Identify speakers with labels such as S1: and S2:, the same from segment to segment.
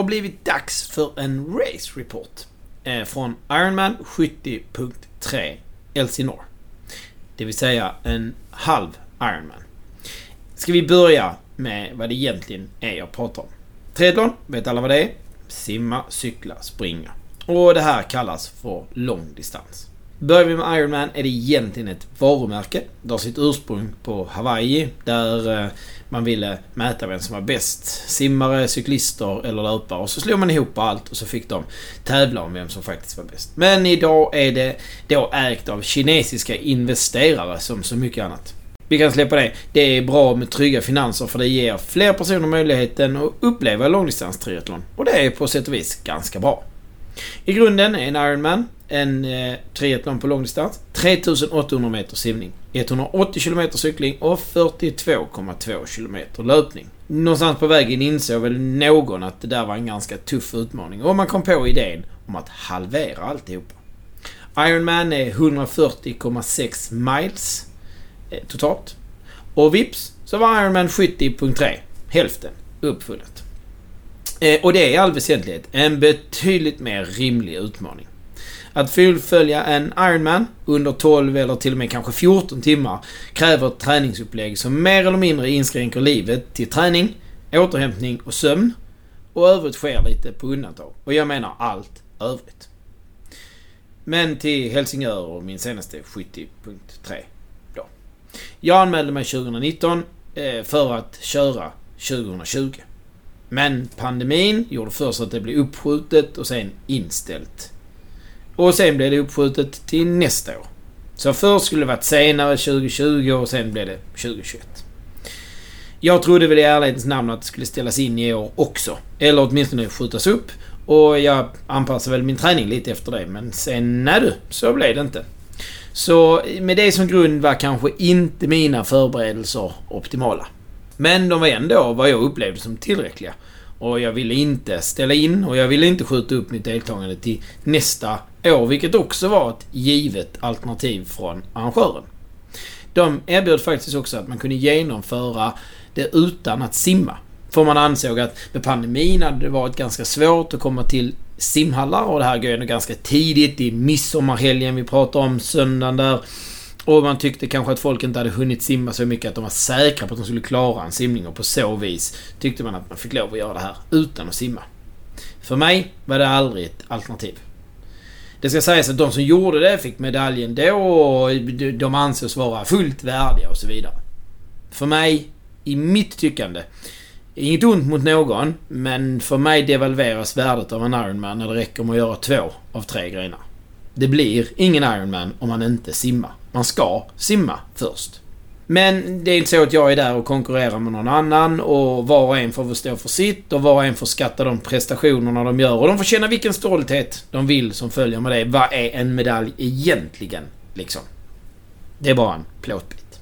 S1: Det har blivit dags för en Race Report eh, från Ironman 70.3 Elsinore. Det vill säga en halv Ironman. Ska vi börja med vad det egentligen är jag pratar om. Triathlon, vet alla vad det är? Simma, cykla, springa. Och det här kallas för långdistans. Börjar vi med Ironman är det egentligen ett varumärke. Det har sitt ursprung på Hawaii där eh, man ville mäta vem som var bäst. Simmare, cyklister eller löpare. Och så slog man ihop allt och så fick de tävla om vem som faktiskt var bäst. Men idag är det då ägt av kinesiska investerare som så mycket annat. Vi kan släppa det. Det är bra med trygga finanser för det ger fler personer möjligheten att uppleva långdistanstriathlon. Och det är på sätt och vis ganska bra. I grunden är en Ironman en eh, triathlon på långdistans. 3800 meter simning. 180 km cykling och 42,2 km löpning. Någonstans på vägen insåg väl någon att det där var en ganska tuff utmaning och man kom på idén om att halvera alltihopa. Ironman är 140,6 miles eh, totalt. Och vips så var Ironman 70.3 hälften uppfullet. Eh, och det är i all väsentlighet en betydligt mer rimlig utmaning. Att fullfölja en Ironman under 12 eller till och med kanske 14 timmar kräver ett träningsupplägg som mer eller mindre inskränker livet till träning, återhämtning och sömn. Och övrigt sker lite på undantag. Och jag menar allt övrigt. Men till Helsingör och min senaste 70.3 då. Jag anmälde mig 2019 eh, för att köra 2020. Men pandemin gjorde först att det blev uppskjutet och sen inställt och sen blev det uppskjutet till nästa år. Så först skulle det varit senare 2020 och sen blev det 2021. Jag trodde väl i ärlighetens namn att det skulle ställas in i år också. Eller åtminstone skjutas upp. Och jag anpassade väl min träning lite efter det. Men sen, nej du, så blev det inte. Så med det som grund var kanske inte mina förberedelser optimala. Men de var ändå vad jag upplevde som tillräckliga. Och jag ville inte ställa in och jag ville inte skjuta upp mitt deltagande till nästa år, vilket också var ett givet alternativ från arrangören. De erbjöd faktiskt också att man kunde genomföra det utan att simma. För man ansåg att med pandemin hade det varit ganska svårt att komma till simhallar och det här går ju ändå ganska tidigt i midsommarhelgen vi pratar om, söndagen där. Och man tyckte kanske att folk inte hade hunnit simma så mycket att de var säkra på att de skulle klara en simning och på så vis tyckte man att man fick lov att göra det här utan att simma. För mig var det aldrig ett alternativ. Det ska sägas att de som gjorde det fick medaljen då och de ansågs vara fullt värdiga och så vidare. För mig, i mitt tyckande, inget ont mot någon, men för mig devalveras värdet av en Ironman när det räcker med att göra två av tre grenar. Det blir ingen Ironman om man inte simmar. Man ska simma först. Men det är inte så att jag är där och konkurrerar med någon annan och var och en får stå för sitt och var och en får skatta de prestationerna de gör och de får känna vilken stolthet de vill som följer med det. Vad är en medalj egentligen? Liksom. Det är bara en plåtbit.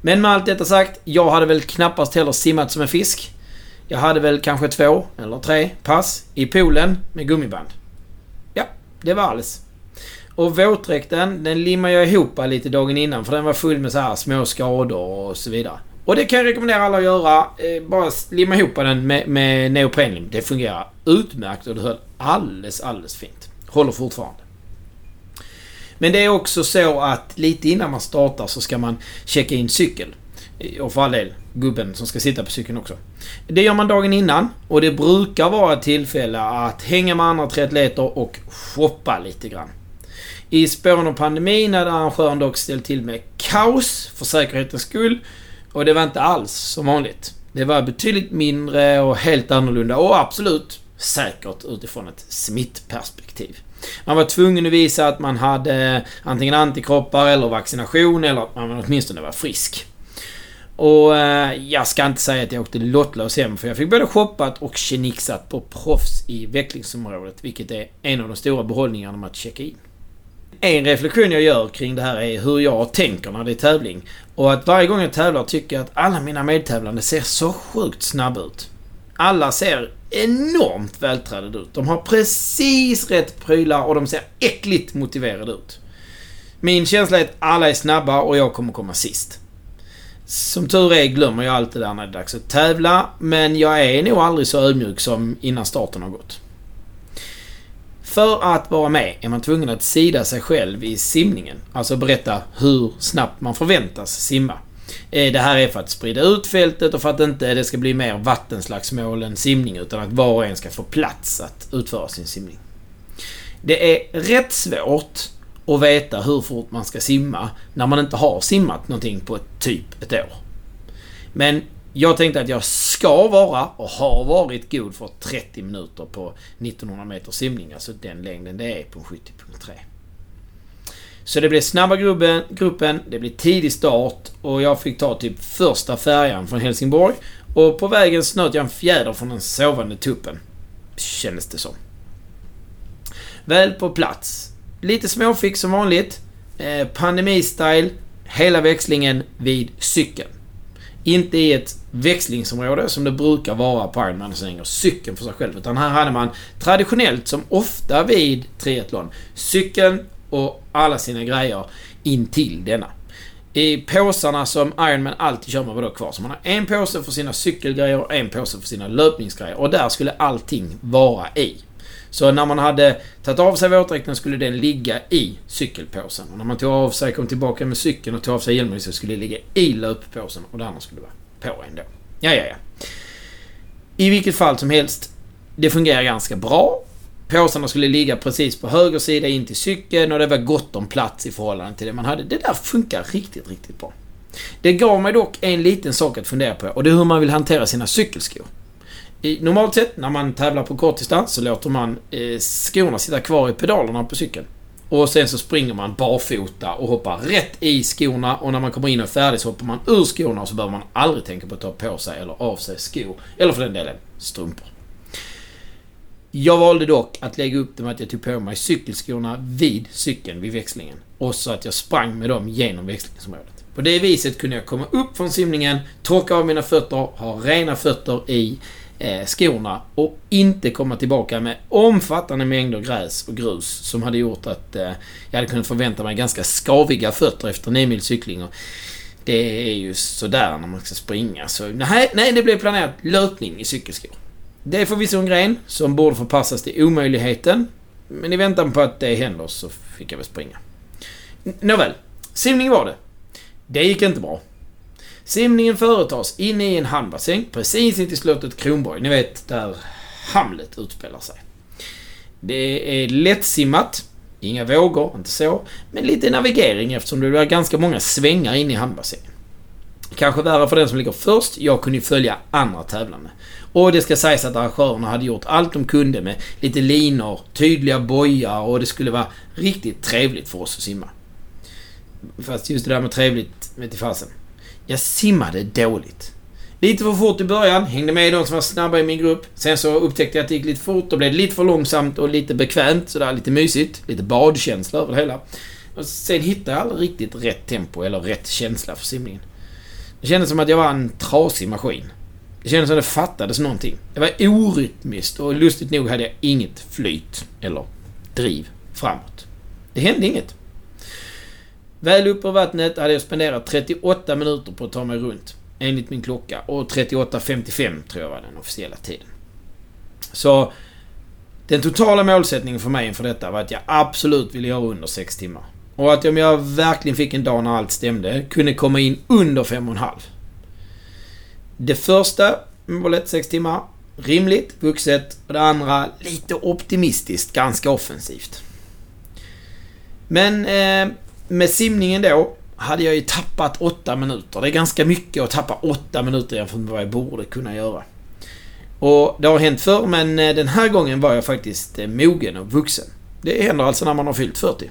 S1: Men med allt detta sagt, jag hade väl knappast heller simmat som en fisk. Jag hade väl kanske två eller tre pass i poolen med gummiband. Ja, det var alles. Och våtdräkten, den limmade jag ihop lite dagen innan för den var full med så här små skador och så vidare. Och det kan jag rekommendera alla att göra. Eh, bara limma ihop den med, med neoprenlim. Det fungerar utmärkt och det höll alldeles, alldeles fint. Håller fortfarande. Men det är också så att lite innan man startar så ska man checka in cykel. Eh, och för all del, gubben som ska sitta på cykeln också. Det gör man dagen innan och det brukar vara ett tillfälle att hänga med andra triatleter och shoppa lite grann. I spåren av pandemin hade arrangören dock ställt till med kaos för säkerhetens skull. Och det var inte alls som vanligt. Det var betydligt mindre och helt annorlunda och absolut säkert utifrån ett smittperspektiv. Man var tvungen att visa att man hade antingen antikroppar eller vaccination eller att man åtminstone var frisk. Och eh, jag ska inte säga att jag åkte lottlös hem för jag fick både shoppat och tjenixat på proffs i vecklingsområdet vilket är en av de stora behållningarna med att checka in. En reflektion jag gör kring det här är hur jag tänker när det är tävling. Och att varje gång jag tävlar tycker jag att alla mina medtävlande ser så sjukt snabba ut. Alla ser enormt vältränade ut. De har precis rätt prylar och de ser äckligt motiverade ut. Min känsla är att alla är snabba och jag kommer komma sist. Som tur är glömmer jag allt det där när det är dags att tävla, men jag är nog aldrig så ödmjuk som innan starten har gått. För att vara med är man tvungen att sida sig själv i simningen. Alltså berätta hur snabbt man förväntas simma. Eh, det här är för att sprida ut fältet och för att inte det ska bli mer vattenslagsmål än simning utan att var och en ska få plats att utföra sin simning. Det är rätt svårt att veta hur fort man ska simma när man inte har simmat någonting på typ ett år. Men jag tänkte att jag ska vara och har varit god för 30 minuter på 1900 meter simning, alltså den längden det är på 70.3. Så det blev snabba gruppen, gruppen, det blev tidig start och jag fick ta typ första färjan från Helsingborg. Och på vägen snöt jag en fjäder från den sovande tuppen. Kändes det som. Väl på plats. Lite småfix som vanligt. Eh, Pandemi-style. Hela växlingen vid cykeln. Inte i ett växlingsområde som det brukar vara på Ironman som hänger cykeln för sig själv. Utan här hade man traditionellt, som ofta vid triathlon, cykeln och alla sina grejer in till denna. I påsarna som Ironman alltid kör med var då kvar. Så man har en påse för sina cykelgrejer och en påse för sina löpningsgrejer. Och där skulle allting vara i. Så när man hade tagit av sig våtdräkten skulle den ligga i cykelpåsen. Och när man tog av sig, kom tillbaka med cykeln och tog av sig hjälmen så skulle det ligga i löppåsen och det andra skulle vara på ändå. Ja, ja, ja. I vilket fall som helst, det fungerar ganska bra. Påsarna skulle ligga precis på höger sida in till cykeln och det var gott om plats i förhållande till det man hade. Det där funkar riktigt, riktigt bra. Det gav mig dock en liten sak att fundera på och det är hur man vill hantera sina cykelskor. I, normalt sett när man tävlar på kortdistans så låter man eh, skorna sitta kvar i pedalerna på cykeln. Och sen så springer man barfota och hoppar rätt i skorna och när man kommer in och är färdig så hoppar man ur skorna och så behöver man aldrig tänka på att ta på sig eller av sig skor. Eller för den delen strumpor. Jag valde dock att lägga upp det med att jag tog på mig cykelskorna vid cykeln vid växlingen. Och så att jag sprang med dem genom växlingsområdet. På det viset kunde jag komma upp från simningen, torka av mina fötter, ha rena fötter i eh, skorna och inte komma tillbaka med omfattande mängder gräs och grus som hade gjort att eh, jag hade kunnat förvänta mig ganska skaviga fötter efter 9 mil cykling. Och det är ju sådär när man ska springa. Så nej, nej, det blev planerat löpning i cykelskor. Det är förvisso en gren som borde förpassas till omöjligheten. Men i väntan på att det händer så fick jag väl springa. Nåväl, simning var det. Det gick inte bra. Simningen företas inne i en hamnbassäng precis intill slottet Kronborg. Ni vet, där Hamlet utspelar sig. Det är lättsimmat. Inga vågor, inte så. Men lite navigering eftersom det är ganska många svängar inne i hamnbassängen. Kanske värre för den som ligger först. Jag kunde ju följa andra tävlande. Och det ska sägas att arrangörerna hade gjort allt de kunde med lite linor, tydliga bojar och det skulle vara riktigt trevligt för oss att simma. Fast just det där med trevligt vet i fasen. Jag simmade dåligt. Lite för fort i början, hängde med de som var snabba i min grupp. Sen så upptäckte jag att det gick lite fort och blev lite för långsamt och lite bekvämt. Sådär lite mysigt. Lite badkänsla över det hela. Och sen hittade jag aldrig riktigt rätt tempo eller rätt känsla för simningen. Det kändes som att jag var en trasig maskin. Det kändes som att det fattades någonting. Det var orytmiskt och lustigt nog hade jag inget flyt eller driv framåt. Det hände inget. Väl uppe ur vattnet hade jag spenderat 38 minuter på att ta mig runt. Enligt min klocka. Och 38.55 tror jag var den officiella tiden. Så den totala målsättningen för mig inför detta var att jag absolut ville göra under 6 timmar. Och att om jag verkligen fick en dag när allt stämde, kunde komma in under 5,5. Det första målet, 6 timmar, rimligt, vuxet. Och det andra, lite optimistiskt, ganska offensivt. Men eh, med simningen då hade jag ju tappat åtta minuter. Det är ganska mycket att tappa åtta minuter jämfört med vad jag borde kunna göra. Och det har hänt förr, men eh, den här gången var jag faktiskt eh, mogen och vuxen. Det händer alltså när man har fyllt 40.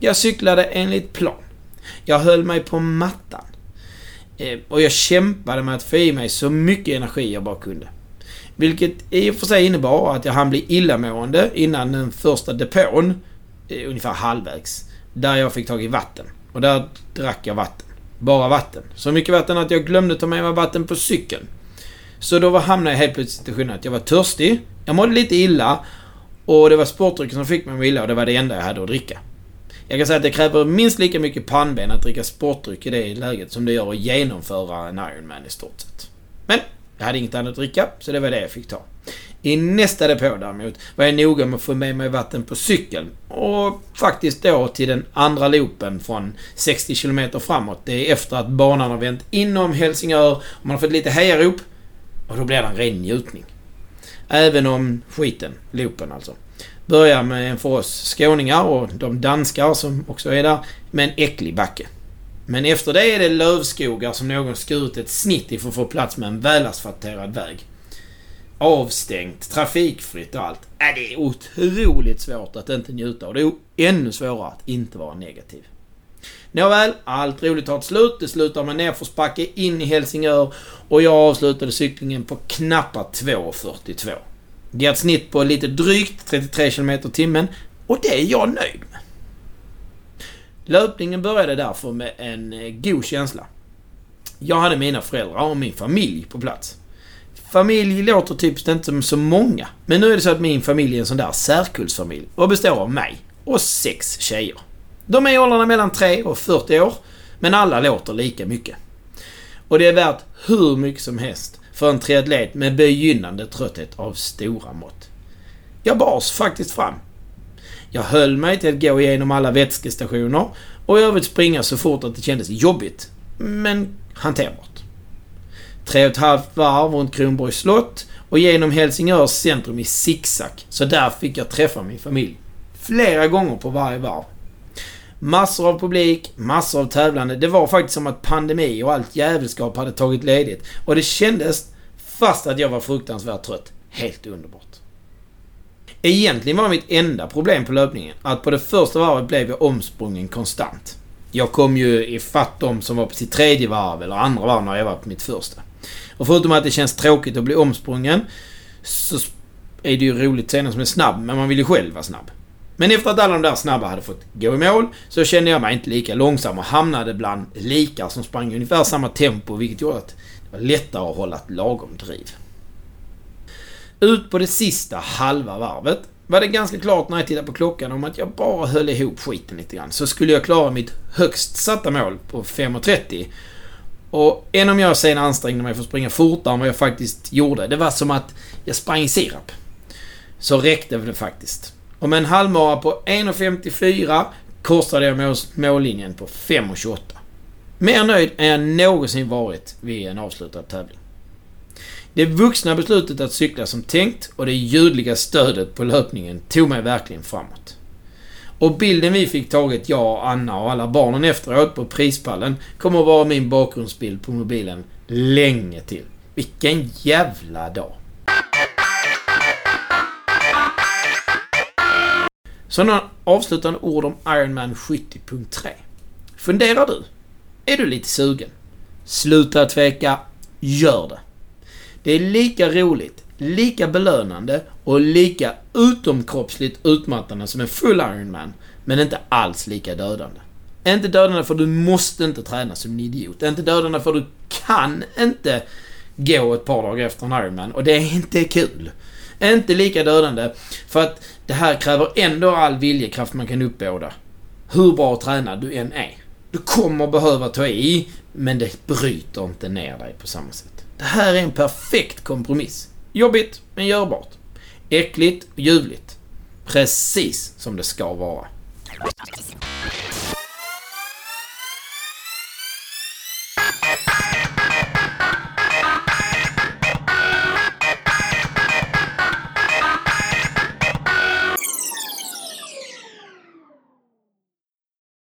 S1: Jag cyklade enligt plan. Jag höll mig på mattan. Eh, och jag kämpade med att få i mig så mycket energi jag bara kunde. Vilket i och för sig innebar att jag hann bli illamående innan den första depån, ungefär halvvägs, där jag fick tag i vatten. Och där drack jag vatten. Bara vatten. Så mycket vatten att jag glömde ta med mig vatten på cykeln. Så då hamnade jag helt plötsligt i situationen att jag var törstig, jag mådde lite illa och det var sportdrycken som fick mig att må illa och det var det enda jag hade att dricka. Jag kan säga att det kräver minst lika mycket pannben att dricka sportdryck i det läget som det gör att genomföra en Ironman i stort sett. Men jag hade inget annat att dricka, så det var det jag fick ta. I nästa depå däremot var jag noga med att få med mig vatten på cykeln. Och faktiskt då till den andra loopen från 60 km framåt. Det är efter att banan har vänt inom Helsingör och man har fått lite hejarop. Och då blir det en ren njutning. Även om skiten, loopen alltså, börjar med en för oss skåningar och de danskar som också är där, med en äcklig backe. Men efter det är det lövskogar som någon skurit ett snitt i för att få plats med en välasfalterad väg. Avstängt, trafikfritt och allt. Äh, det är otroligt svårt att inte njuta och det är ännu svårare att inte vara negativ. Nåväl, allt roligt tar ett slut. Det slutar med nedförsbacke in i Helsingör och jag avslutade cyklingen på knappa 2.42. Det är ett snitt på lite drygt 33 km timmen och det är jag nöjd med. Löpningen började därför med en eh, god känsla. Jag hade mina föräldrar och min familj på plats. Familj låter typiskt inte som så många. Men nu är det så att min familj är en sån där särkullsfamilj och består av mig och sex tjejer. De är i åldrarna mellan 3 och 40 år, men alla låter lika mycket. Och det är värt hur mycket som helst för en triatlet med begynnande trötthet av stora mått. Jag bars faktiskt fram. Jag höll mig till att gå igenom alla vätskestationer och i övrigt springa så fort att det kändes jobbigt, men hanterbart. Tre och ett halvt varv runt Kronborgs slott och genom Helsingörs centrum i zigzag. Så där fick jag träffa min familj. Flera gånger på varje varv. Massor av publik, massor av tävlande. Det var faktiskt som att pandemi och allt jävelskap hade tagit ledigt. Och det kändes, fast att jag var fruktansvärt trött, helt underbart. Egentligen var mitt enda problem på löpningen att på det första varvet blev jag omsprungen konstant. Jag kom ju ifatt dem som var på sitt tredje varv eller andra varv när jag var på mitt första. Och förutom att det känns tråkigt att bli omsprungen så är det ju roligt att se som är snabb, men man vill ju själv vara snabb. Men efter att alla de där snabba hade fått gå i mål så kände jag mig inte lika långsam och hamnade bland likar som sprang i ungefär samma tempo vilket gjorde att det var lättare att hålla ett lagom driv. Ut på det sista halva varvet var det ganska klart när jag tittade på klockan om att jag bara höll ihop skiten lite grann. Så skulle jag klara mitt högst satta mål på 5.30 och än om jag sen ansträngde mig för att springa fortare än vad jag faktiskt gjorde. Det var som att jag sprang i sirap. Så räckte det faktiskt. Och med en halvmara på 1.54 korsade jag mållinjen på 5.28. Mer nöjd än jag någonsin varit vid en avslutad tävling. Det vuxna beslutet att cykla som tänkt och det ljudliga stödet på löpningen tog mig verkligen framåt. Och bilden vi fick taget, jag och Anna och alla barnen efteråt på prispallen kommer att vara min bakgrundsbild på mobilen länge till. Vilken jävla dag! Så några avslutande ord om Ironman 70.3. Funderar du? Är du lite sugen? Sluta tveka. Gör det. Det är lika roligt, lika belönande och lika utomkroppsligt utmattande som en full Ironman, men inte alls lika dödande. Inte dödande för du måste inte träna som en idiot. Inte dödande för du kan inte gå ett par dagar efter en Ironman och det är inte kul. Inte lika dödande för att det här kräver ändå all viljekraft man kan uppbåda. Hur bra tränad du än är. Du kommer behöva ta i, men det bryter inte ner dig på samma sätt. Det här är en perfekt kompromiss. Jobbigt, men görbart. Äckligt och ljuvligt. Precis som det ska vara.